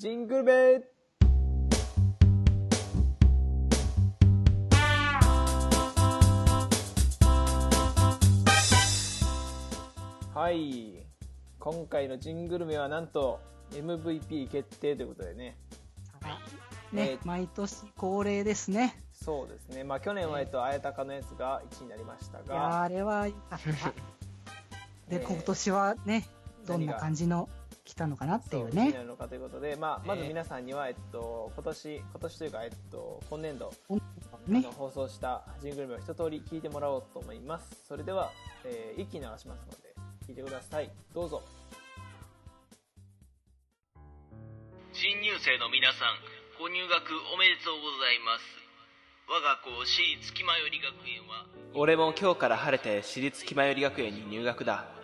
ジングルベルはい。今回のジングル名はなんと MVP 決定ということでね。ね、えー毎年恒例ですね。そうですね。まあ去年はえっと綾鷹のやつが1位になりましたが。あれは。で、えー。今年はね、どんな感じの来たのかなっていうね。そう気にな。るのかということで、まあ、まず皆さんには、えっと、今年今年というか、えっと、今年度あね。の、放送したジングル名を一通り聞いてもらおうと思います。それでは、えー一気に流しますので聞いてください。どうぞ。新入生の皆さんご入学おめでとうございます。我が校私立気まより学園は俺も今日から晴れて私立気まより学園に入学だ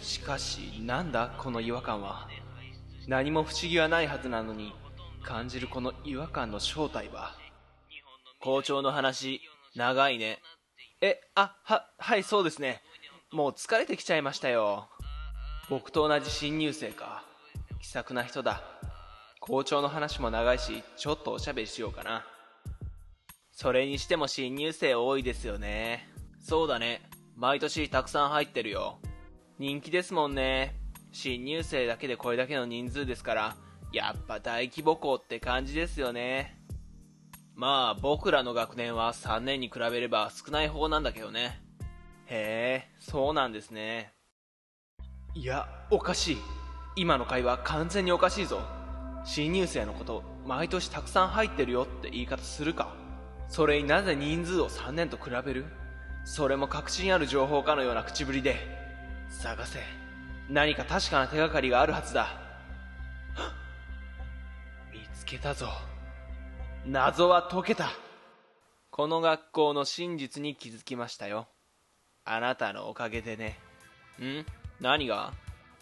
しかしなんだこの違和感は？何も不思議はないはずなのに感じるこの違和感の正体は？校長の話長いね。えあははいそうですね。もう疲れてきちゃいましたよ。僕と同じ新入生か。気さくな人だ。校長の話も長いしちょっとおしゃべりしようかな。それにしても新入生多いですよね。そうだね。毎年たくさん入ってるよ。人気ですもんね。新入生だけでこれだけの人数ですから、やっぱ大規模校って感じですよね。まあ僕らの学年は3年に比べれば少ない方なんだけどね。へえ、そうなんですね。いや、おかしい。今の会話完全におかしいぞ。新入生のこと、毎年たくさん入ってるよって言い方するか。それになぜ人数を3年と比べる？それも確信ある情報かのような口ぶりで探せ。何か確かな手がかりがあるはずだ。見つけたぞ。謎は解けた。この学校の真実に気づきましたよ。あなたのおかげでね。ん？何が？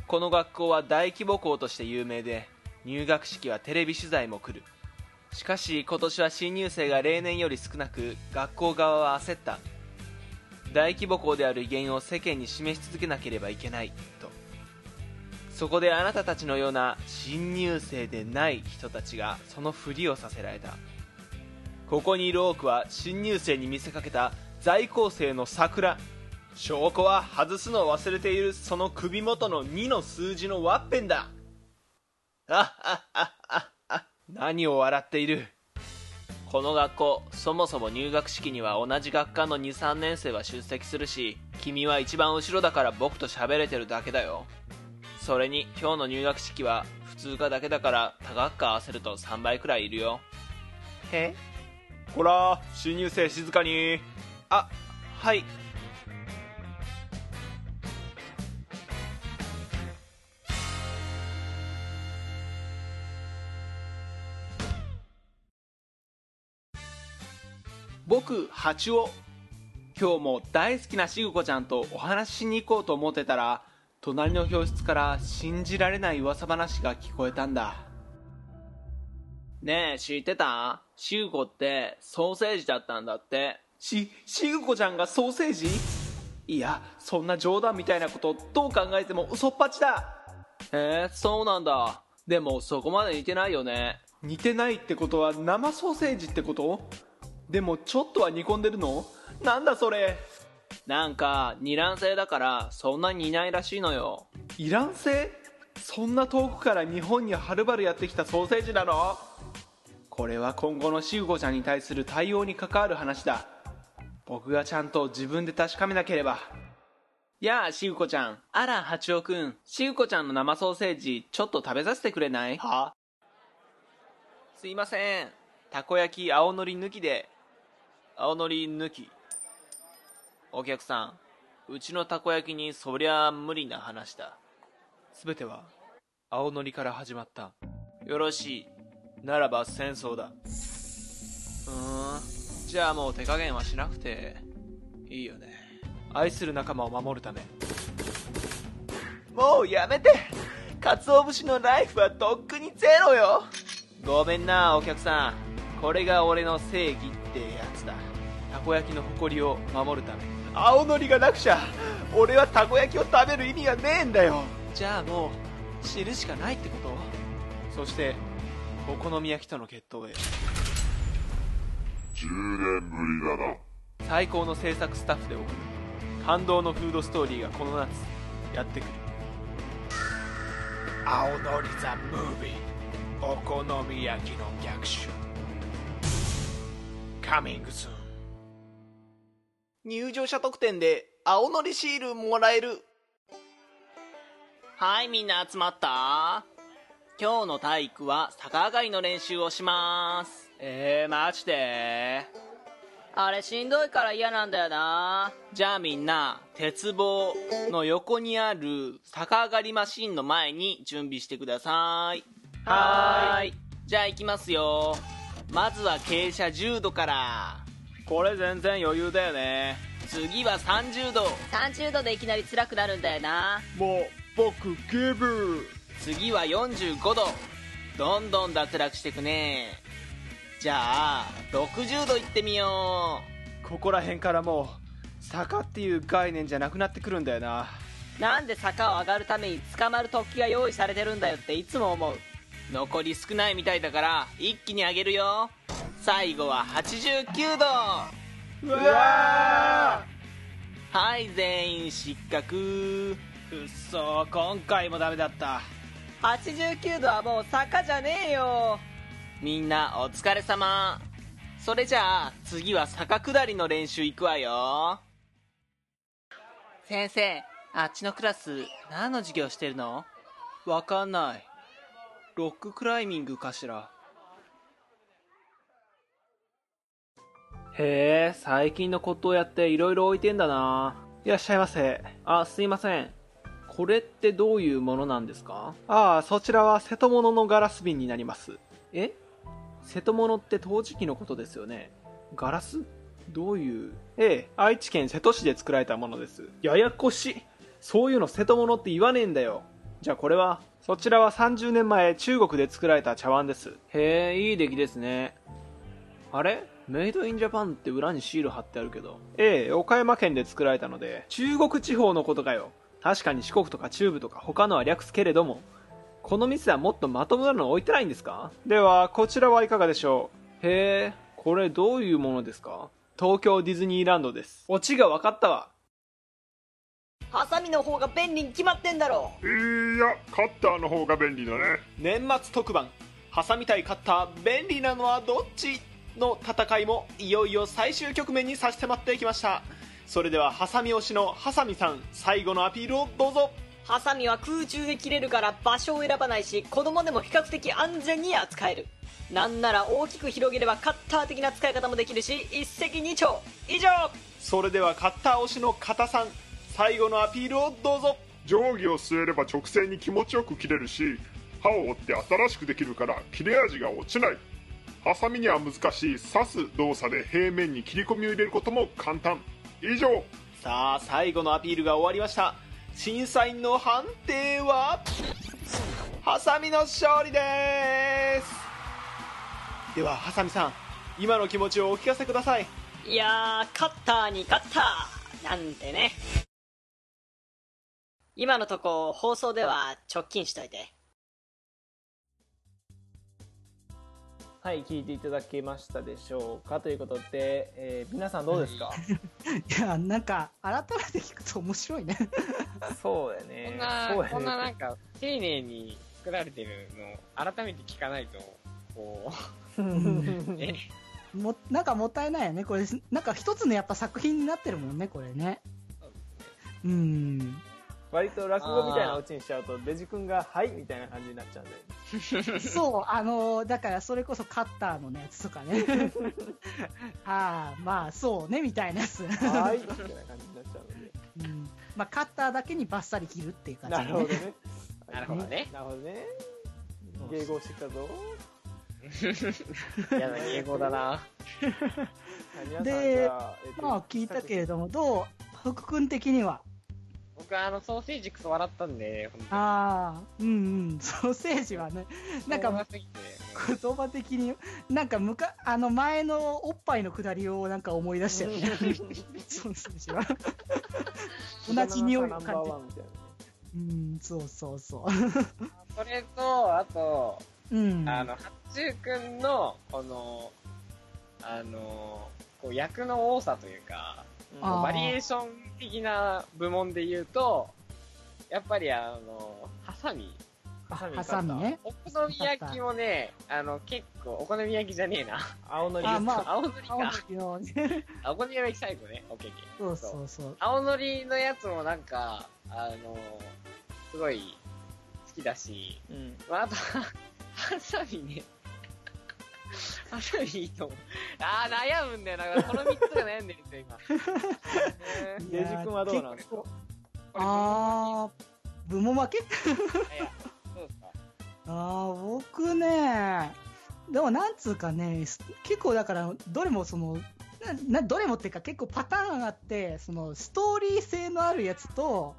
この学校は大規模校として有名で入学式はテレビ取材も来る。しかし今年は新入生が例年より少なく学校側は焦った大規模校である威厳を世間に示し続けなければいけないと。そこであなたたちのような新入生でない人たちがそのふりをさせられた。ここにいる多くは新入生に見せかけた在校生の桜。証拠は外すのを忘れているその首元の2の数字のワッペンだ。あっあっあっあ。っ何を笑っている。この学校そもそも入学式には同じ学科の23年生は出席するし君は一番後ろだから僕と喋れてるだけだよ。それに今日の入学式は普通科だけだから多学科合わせると3倍くらいいるよ。へこら新入生静かに。あはい僕八尾今日も大好きなしぐこちゃんとお話ししに行こうと思ってたら隣の教室から信じられない噂話が聞こえたんだ。ねえ知ってた？しぐこってソーセージだったんだって。ししぐこちゃんがソーセージ？いやそんな冗談みたいなことどう考えても嘘っぱちだ。へえそうなんだ。でもそこまで似てないよね。似てないってことは生ソーセージってこと？でもちょっとは煮込んでるの？なんだそれ？なんか二卵性だからそんなにいないらしいのよ。イラン製そんな遠くから日本にはるばるやってきたソーセージなのこれは今後のシグコちゃんに対する対応に関わる話だ。僕がちゃんと自分で確かめなければ。やあシグコちゃん。あら八尾くん。シグコちゃんの生ソーセージちょっと食べさせてくれない？は？すいません。たこ焼き青のり抜きで青のり抜き。お客さんうちのたこ焼きにそりゃ無理な話だ。全ては青のりから始まった。よろしい。ならば戦争だ。うーん。じゃあもう手加減はしなくていいよね。愛する仲間を守るため。もうやめて。鰹節のライフはとっくにゼロよ。ごめんなお客さん。これが俺の正義ってやたこ焼きの誇りを守るため。青のりがなくちゃ俺はたこ焼きを食べる意味がねえんだよ。じゃあもう死ぬしかないってこと？そしてお好み焼きとの決闘へ。10年ぶりだな。最高の制作スタッフで送る。感動のフードストーリーがこの夏やってくる。青のりザ・ムービーお好み焼きの逆襲。カミングスーン入場者特典で青のりシールもらえる。はいみんな集まった？今日の体育は逆上がりの練習をします。えー、マジで？あれしんどいから嫌なんだよな。じゃあみんな鉄棒の横にある逆上がりマシンの前に準備してください。はーい。じゃあ行きますよ。まずは傾斜10度からこれ全然余裕だよね。次は30度。30度でいきなり辛くなるんだよな。もう僕ギブ。次は45度。どんどん脱落してくね。じゃあ60度いってみよここら辺からもう坂っていう概念じゃなくなってくるんだよな。うなんで坂を上がるために捕まる突起が用意されてるんだよっていつも思う。残り少ないみたいだから一気に上げるよ最後は89度。うわはい全員失格。ーうっそ今回もダメだった。89度はもう坂じゃねえよ。みんなお疲れ様。それじゃあ次は坂下りの練習行くわよ。先生あっちのクラス何の授業してるの？わかんない。ロッククライミングかしらへえ最近の骨董屋って色々置いてんだな。いらっしゃいませ。あすいません。これってどういうものなんですか？ああそちらは瀬戸物のガラス瓶になります。え？瀬戸物って陶磁器のことですよね。ガラス？どういう？ええ愛知県瀬戸市で作られたものです。ややこしい。そういうの瀬戸物って言わねえんだよ。じゃあこれはそちらは30年前中国で作られた茶碗です。へえいい出来ですね。あれ？メイドインジャパンって裏にシール貼ってあるけど。ええ岡山県で作られたので中国地方のことかよ。確かに四国とか中部とか他のは略すけれども。この店はもっとまともなの置いてないんですか？ではこちらはいかがでしょう？へえこれどういうものですか？東京ディズニーランドです。オチが分かったわ。ハサミの方が便利に決まってんだろいやカッターの方が便利だね。年末特番。挟みたいカッター便利なのはどっち？の戦いもいよいよ最終局面に差し迫っていきました。それではハサミ推しのハサミさん最後のアピールをどうぞ。ハサミは空中で切れるから場所を選ばないし子供でも比較的安全に扱える。なんなら大きく広げればカッター的な使い方もできるし一石二鳥。以上。それではカッター推しの片さん最後のアピールをどうぞ。定規を据えれば直線に気持ちよく切れるし刃を折って新しくできるから切れ味が落ちないハサミには難しい。刺す動作で平面に切り込みを入れることも簡単。以上。さあ最後のアピールが終わりました。審査員の判定はハサミの勝利です。ではハサミさん今の気持ちをお聞かせください。いやーカッターにカッター。なんてね。今のとこ放送では直近しといてはい、聞いていただけましたでしょうか？ということで、えー皆さんどうですか？いや、なんか、改めて聞くと面白いね。そうやね。こんな、ねこんななんか、丁寧に作られてるのを改めて聞かないと、こう、え、も、なんかもったいないよね。これ、なんか一つのやっぱ作品になってるもんね、これね。うん。割と落語みたいなオチにしちゃうと、デジ君が、はいみたいな感じになっちゃうんで。そう、あのだからそれこそカッターのやつとかね。ああ、まあそうね、みたいなやつ。はいみたいな感じになっちゃうので。うん。まあカッターだけにバッサリ切るっていう感じ、なるほどね。なるほどね。なるほどね。迎合してきたぞ。やだ、英語だな。でまあ聞いたけれども、どう？福君的には？僕はあの、ソーセージクソ笑ったんで、本当に。ああ、うんうん、ソーセージはね、なんか言葉的に、なんかむか、あの前のおっぱいのくだりをなんか思い出したよね。ソーセージは。同じ匂いを感じナンバーワンみたいなね。うん、そうそうそう。それと、あと、うん。あの、八中くんの、この、あの、こう役の多さというか、バリエーション的な部門で言うと、やっぱりあの、ハサミ。ハサミハサミね。お好み焼きもね、あの、結構、お好み焼きじゃねえな。青のりあまあ 青のり青か。森のね。あお好み焼き最後ね。オッケーオッケー。そうそうそう。青のりのやつもなんか、あの、すごい好きだし、うんまあ、あと、ハサミね。ハサミいいと思う。あー、悩むんだよな。この3つが悩んでるんですよ、今。デジ君はどうなんですかこれあー、部門負け？あー、僕ね、でもなんつうかね、す結構だから、どれもその、ななどれもっていうか結構パターンあって、そのストーリー性のあるやつと、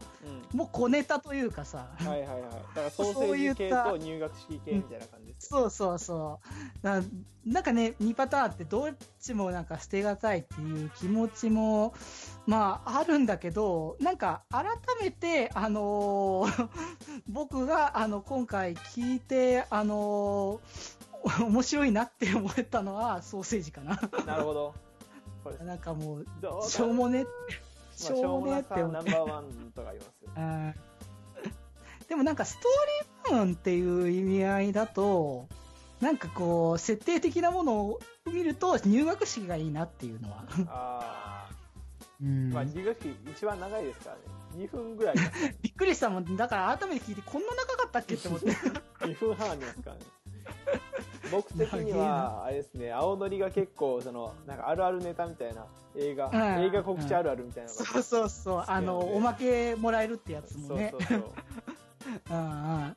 うもう小ネタというかさ、んはいはいはいだからソーセージ系と入学式系みたいな感じそうそうそう。ななんかね、2パターンあって、どっちもなんか捨てがたいっていう気持ちも、まあ、あるんだけど、なんか改めて、あのー 僕が、あの、今回聞いて、あのー 面白いなって思えたのはソーセージかな。なるほど。これ。なんかもう、しょうもねって、まあしょうもねって思っナンバーワンとか言いますようんでもなんかストーリー部分っていう意味合いだと、なんかこう、設定的なものを見ると入学式がいいなっていうのは。あうん。あまあ入学式一番長いですからね。2分ぐらい びっくりしたもん。だから改めて聞いてこんな長かったっけって思って。2分半ありますからね。僕的にはあれですね。青のりが結構そのなんかあるあるネタみたいな。映画、うん。映画告知あるあるみたいなのがそうそうそう。あの、おまけもらえるってやつもね。そうそうそううんうん。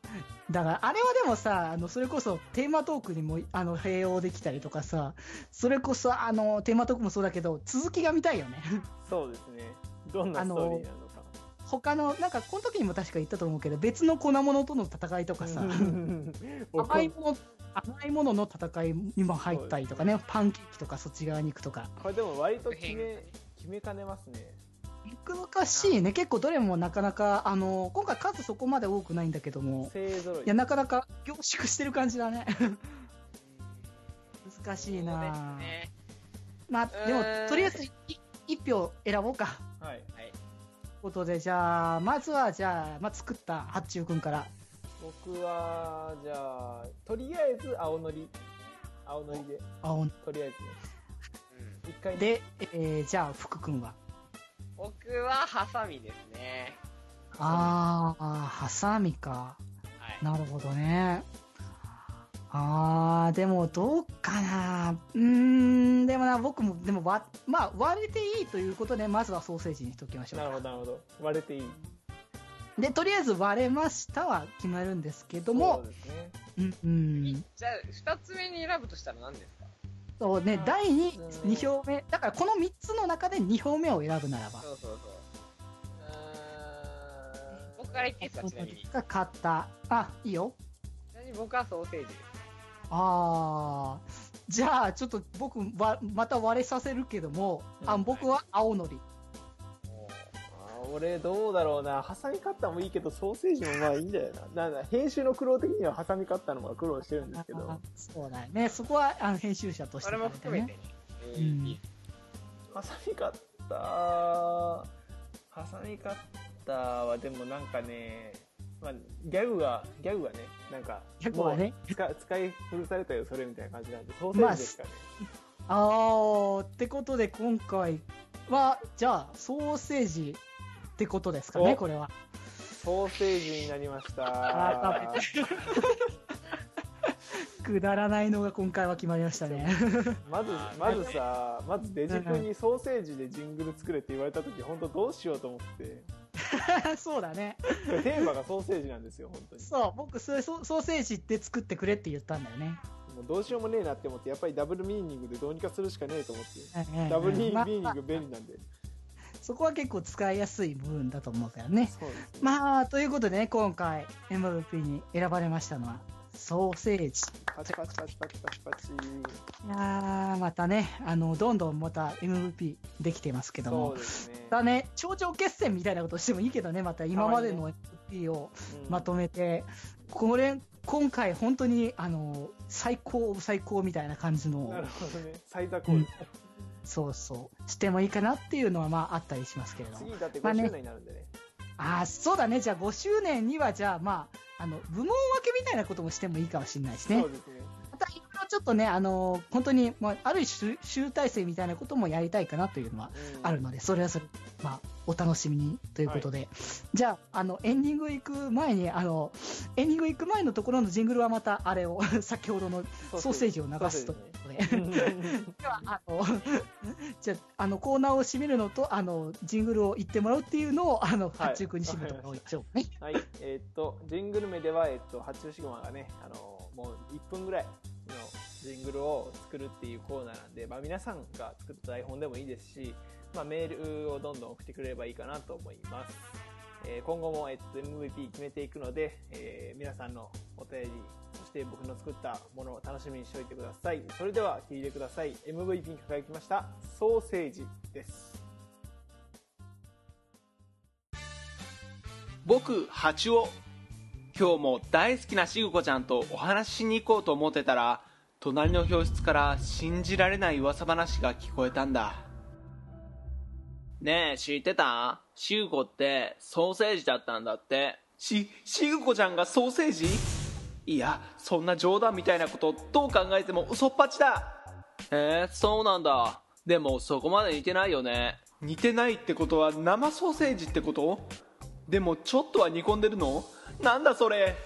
だから、あれはでもさ、あの、それこそテーマトークにも、あの、併用できたりとかさ、それこそ、あの、テーマトークもそうだけど、続きが見たいよね。そうですね。どんなストーリーなのか。他の、なんか、この時にも確か言ったと思うけど、別の粉物との戦いとかさ、僕 甘いもの、甘いものの戦いにも入ったりとかね、パンケーキとかそっち側に行くとか。これでも割と決め決めかねますね難しいね。結構どれもなかなか、あの、今回数そこまで多くないんだけども、勢ぞろいいや、なかなか凝縮してる感じだね。難しいなね。まあ、でもとりあえずい一票選ぼうか。はいはい。ことで、じゃあ、まずは、じゃあ、まあ、作った八中くんから。僕はじゃあとりあえず青のり青のりで青とりあえずね うん一回ねで、えー、じゃあ、福くんは。僕はハサミですね。あー、ハサミか。はい。なるほどね。あー、でもどうかな。うーん、でもな、僕も、でもわ、まあ、割れていいということで、まずはソーセージにしときましょうか。なるほどなるほど割れていいで、とりあえず割れましたは決まるんですけどそもう、ですねうん、うん。じゃあ、二つ目に選ぶとしたら何ですか？そうね、第2、うん二票目。だからこの3つの中で2票目を選ぶならば。そうそうそう。あ僕から言っていいですか、ちなみに。ちが勝った。あ、いいよ。なみに僕はソーセージです。あー。じゃあ、ちょっと僕、わまた割れさせるけども、あうん僕は青のり。あ俺どうだろうな。ハサミカッターもいいけどソーセージもまあいいんだよな。なんだ編集の苦労的にはハサミカッターの方が苦労してるんですけど。あ そうだよね。そこはあの編集者としてそれも含めてハサミカッターハサミカッターはでもなんかね、まあ、ギャグがギャグがねなんかギャグはね。もう使使い古されたよそれみたいな感じなんでソーセージですかね、あー、ってことで今回は、じゃあ、ソーセージってことですかね、おこれは。ソーセージになりましたあ くだらないのが今回は決まりましたね。まずまずさまずデジ君にソーセージでジングル作れって言われた時本当どうしようと思って そうだね。テーマがソーセージなんですよ本当にそう、僕それソ、ソーセージって作ってくれって言ったんだよね。もうどうしようもねえなって思ってやっぱりダブルミーニングでどうにかするしかねえと思ってダブルミまあーニング便利なんでそこは結構使いやすい部分だと思うからね。そうですねまあ、ということでね、今回 MVP に選ばれましたのは、ソーセージ。パチパチパチパチパチパチいやー、またね、あの、どんどんまた MVP できてますけどそうも。ですねだね、頂上決戦みたいなことしてもいいけどね、また今までの MVP をうんまとめて、これ、今回本当に、あの、最高、最高みたいな感じなのる、ほどね。最多コール。そうそう、してもいいかなっていうのは、まあ、あったりしますけれども。次だって5まあね周年になるんでね。ああ、そうだね。じゃあ5周年には、じゃあまあ、あの、部門分けみたいなこともしてもいいかもしれないですねそう。ですね。ちょっとね、あのー本当に、まあ、ある種、集大成みたいなこともやりたいかなというのはうん。あるので、それはそれ、まあ、お楽しみにということで、じゃあ、あの、エンディング行く前に、あの、エンディング行く前のところのジングルはまた、あれを、先ほどのソーセージを流すということで、では、あの、じゃあ、あの、コーナーを締めるのと、あの、ジングルを言ってもらうっていうのを、あの、はい。八中君に締めてもらおう。でしょうね。はい、えーっと、ジングル名では、えーっと、八中シグマがね、あのもう1分ぐらいのジングルを作るっていうコーナーなんで、まあ、皆さんが作った台本でもいいですし、まあ、メールをどんどん送ってくれればいいかなと思います。えー今後も、えっと、MVP 決めていくので、えー皆さんのお便り、そして僕の作ったものを楽しみにしておいてください。それでは聞いてください。MVP に輝きました、ソーセージです。僕、ハチオ。今日も大好きなしぐこちゃんとお話ししに行こうと思ってたら、隣の教室から信じられない噂話が聞こえたんだ。ねえ、知ってた？しぐこってソーセージだったんだって。し、しぐこちゃんがソーセージ？いや、そんな冗談みたいなことどう考えても嘘っぱちだえー、そうなんだ。でもそこまで似てないよね。似てないってことは生ソーセージってこと？でもちょっとは煮込んでるの？なんだそれ？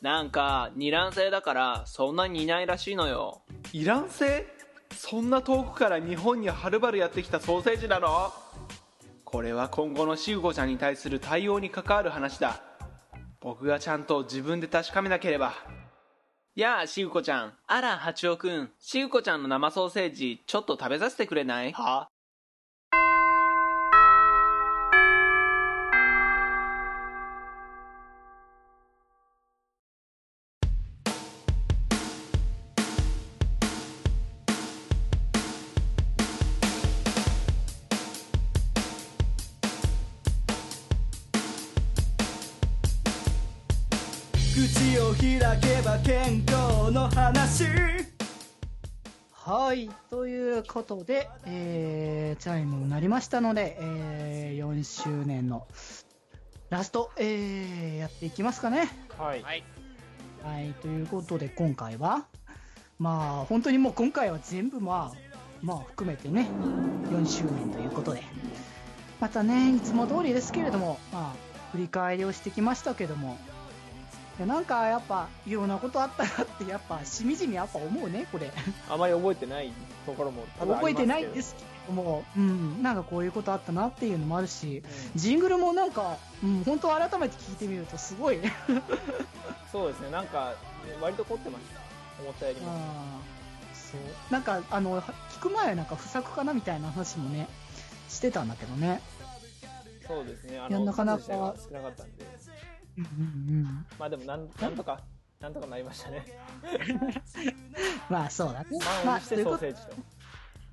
なんか二卵性だからそんなにいないらしいのよ。イラン製そんな遠くから日本にはるばるやってきたソーセージなの？これは今後のしぐこちゃんに対する対応に関わる話だ。僕がちゃんと自分で確かめなければ。やあしぐこちゃん。あら八尾くん。しぐこちゃんの生ソーセージちょっと食べさせてくれない？は？健康の話はい。ということで、えー、チャイムになりましたので、えー、4周年のラスト、えー、やっていきますかね。はい。はい。はい。ということで、今回は、まあ、本当にもう今回は全部まあ、まあ含めてね、4周年ということで、またね、いつも通りですけれども、まあ、振り返りをしてきましたけども、いやなんかやっぱ、いろんなことあったなって、やっぱ、しみじみやっぱ思うね、これ。あまり覚えてないところも覚えてないんですけども、うん、なんかこういうことあったなっていうのもあるし、ジングルもなんか、うん、本当改めて聞いてみるとすごい、そうですね、なんか、割と凝ってました。思ったよりも。そう。なんか、あの、聞く前はなんか不作かなみたいな話もね、してたんだけどね。そうですね、あの、なかなか少なかったんで。うんうんまあでもなん、なんとか、なんとかなりましたね。うん。まあそうだね。まあ、満を持してソーセージと。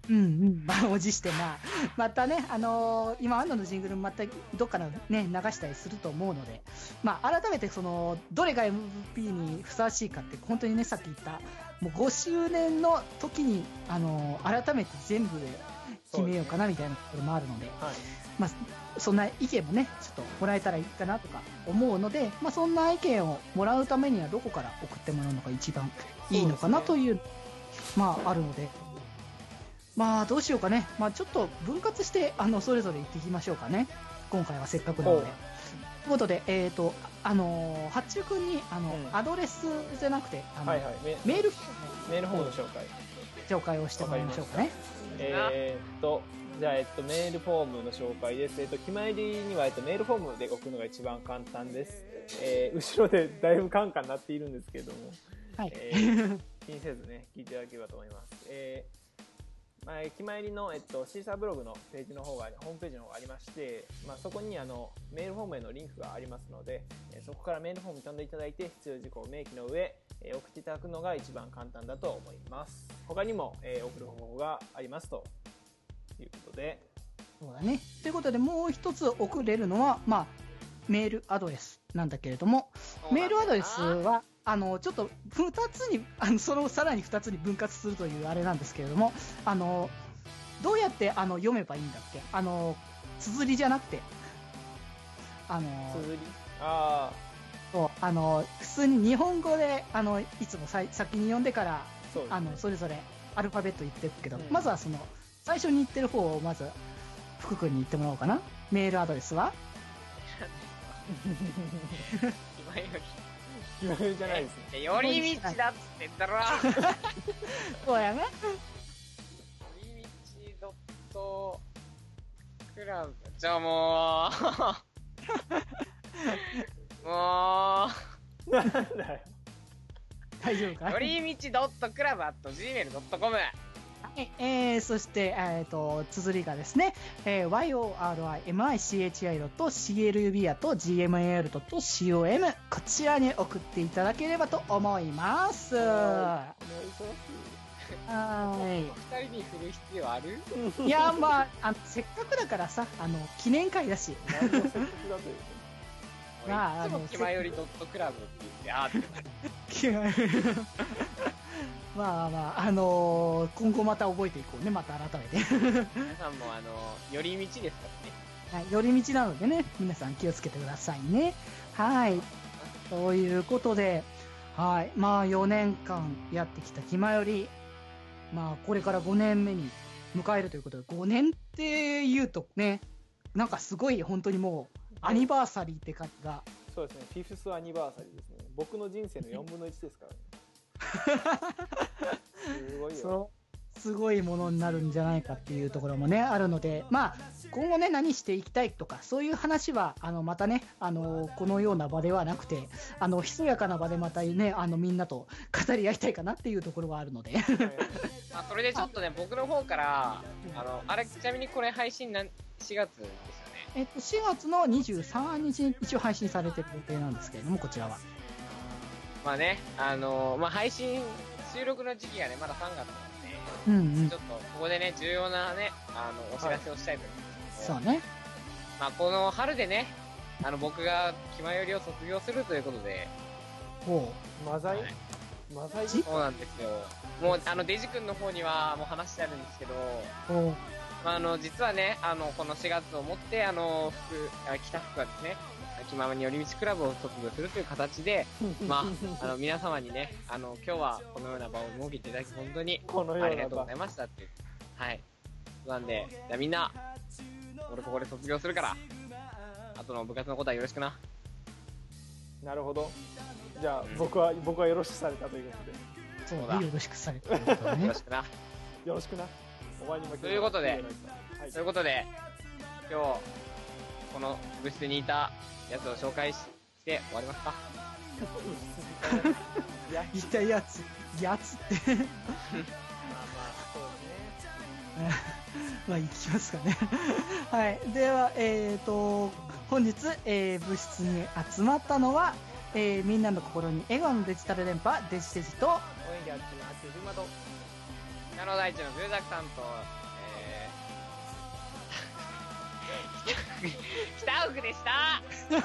うんうん、満を持してな、またね、あのー今、安野のジングル、またどっかのね、流したりすると思うので、まあ、改めてその、どれが MVP にふさわしいかって、本当にね、さっき言った、もう5周年の時に、あのー改めて全部で決めようかなみたいなところもあるので、はい。まあ、そんな意見もね、ちょっともらえたらいいかなとか思うので、まあ、そんな意見をもらうためには、どこから送ってもらうのが一番いいのかなという、まあ、あるので、まあ、どうしようかね。まあ、ちょっと分割して、あの、それぞれ行っていきましょうかね。今回はせっかくなので。ということで、えっ、と、あのー、八中君に、あの、うんアドレスじゃなくて、あの、はいはい。メメールメールフォームの紹介。紹介をしてもらいましょうかね。えーっと、じゃあ、えっと、メールフォームの紹介です。えっと、決まりには、えっと、メールフォームで送るのが一番簡単です。えー後ろでだいぶカンカン鳴っているんですけれども、はい。えー気にせずね、聞いていただければと思います。えーまあ、決まりの、えっと、シーサーブログのページの方が、ホームページの方がありまして、まあ、そこにあのメールフォームへのリンクがありますので、えーそこからメールフォームに飛んでいただいて、必要事項を明記の上、えー送っていただくのが一番簡単だと思います。他にも、えー送る方法がありますということで、そうだね。ということで、もう一つ送れるのは、まあ、メールアドレスなんだけれども、メールアドレスは、あの、ちょっと、二つに、あの、そのさらに二つに分割するというあれなんですけれども、あの、どうやって、あの、読めばいいんだっけ？あの、綴りじゃなくて、あの、綴り？あそうあの、普通に日本語で、あの、いつもさい先に読んでから、ね。あの、それぞれアルファベット言ってるけど、うん。まずはその、最初に言ってる方を、まず、福君に言ってもらおうかな。メールアドレスは？今よ決まりじゃないですね。り。寄り道だっつってんだろ。そうやね。寄り道ドットクラブ。じゃあもう、もなんだよ。大丈夫か？う、寄り道ドットクラブ at gmail.com。はいえー、そして、えっ、と、綴りがですね、えー、yorimichi.club.gmail.com こちらに送っていただければと思います。はい二人に振る必要あるい。や、まあ、あの、せっかくだからさ、あの、記念会だし。まあいつもあの気まよりドットクラブって言って、あーってなる。まあまあ、あのー今後また覚えていこうね、また改めて。皆さんもあの、寄り道ですからね。はい、寄り道なのでね、皆さん気をつけてくださいね。はい。ということで、はい。まあ、4年間やってきた気まより、まあ、これから5年目に迎えるということで、5年って言うとね、なんかすごい本当にもう、アニバーサリーって感じが、そうですね、フィフスアニバーサリーですね。僕の人生の4分の1ですからね。すごいよ。そう、すごいものになるんじゃないかっていうところもね、あるので、まあ、今後ね、何していきたいとか、そういう話は、あの、またね、あの、このような場ではなくて、あの、ひそやかな場でまたね、あの、みんなと語り合いたいかなっていうところはあるので。まあ、それでちょっとね、僕の方から、あの、あれ、ちなみにこれ配信なん4月ですよね？えっと、4月の23日に一応配信されてる予定なんですけれども、こちらは。まあね、あのまあ配信、収録の時期がね、まだ3月なんで、うんうんちょ。っとここでね、重要なね、あの、お知らせをしたいと思います。そうね。まあこの春でね、あの、僕が気まよりを卒業するということで、ほマザイはいマザイじそうなんですよ。もう、あの、デジ君の方にはもう話してあるんですけど、う。ほう。まあ、あの、実はね、あの、この4月をもって、あの、福、あ北福はですね、気ままに寄り道クラブを卒業するという形で、まあ、あの、皆様にね、あの、今日はこのような場を設けていただき、本当にありがとうございましたっていう。はい。なんで、じゃあみんな、俺ここで卒業するから、あとの部活のことはよろしくな。なるほど。じゃあ、僕は、僕はよろしくされたということで。そうだよろしくされてることだねよろ。しくな。よろしくな。お前にもということではいということで、今日、この部室にいたやつを紹介しして終わりますか。いや、言ったやつ、やつって。ま あまあ、そうね。まあ、行きますかね。はい。では、えっ、と、本日、えー部室に集まったのは、えーみんなの心に笑顔のデジタル電波、デジデジと、応援やってる八島と。北の大地のブーザクさんと、えー、北奥でした。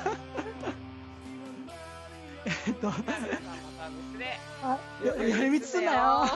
えっと、また部室で。あ、ややりみつすんなよ。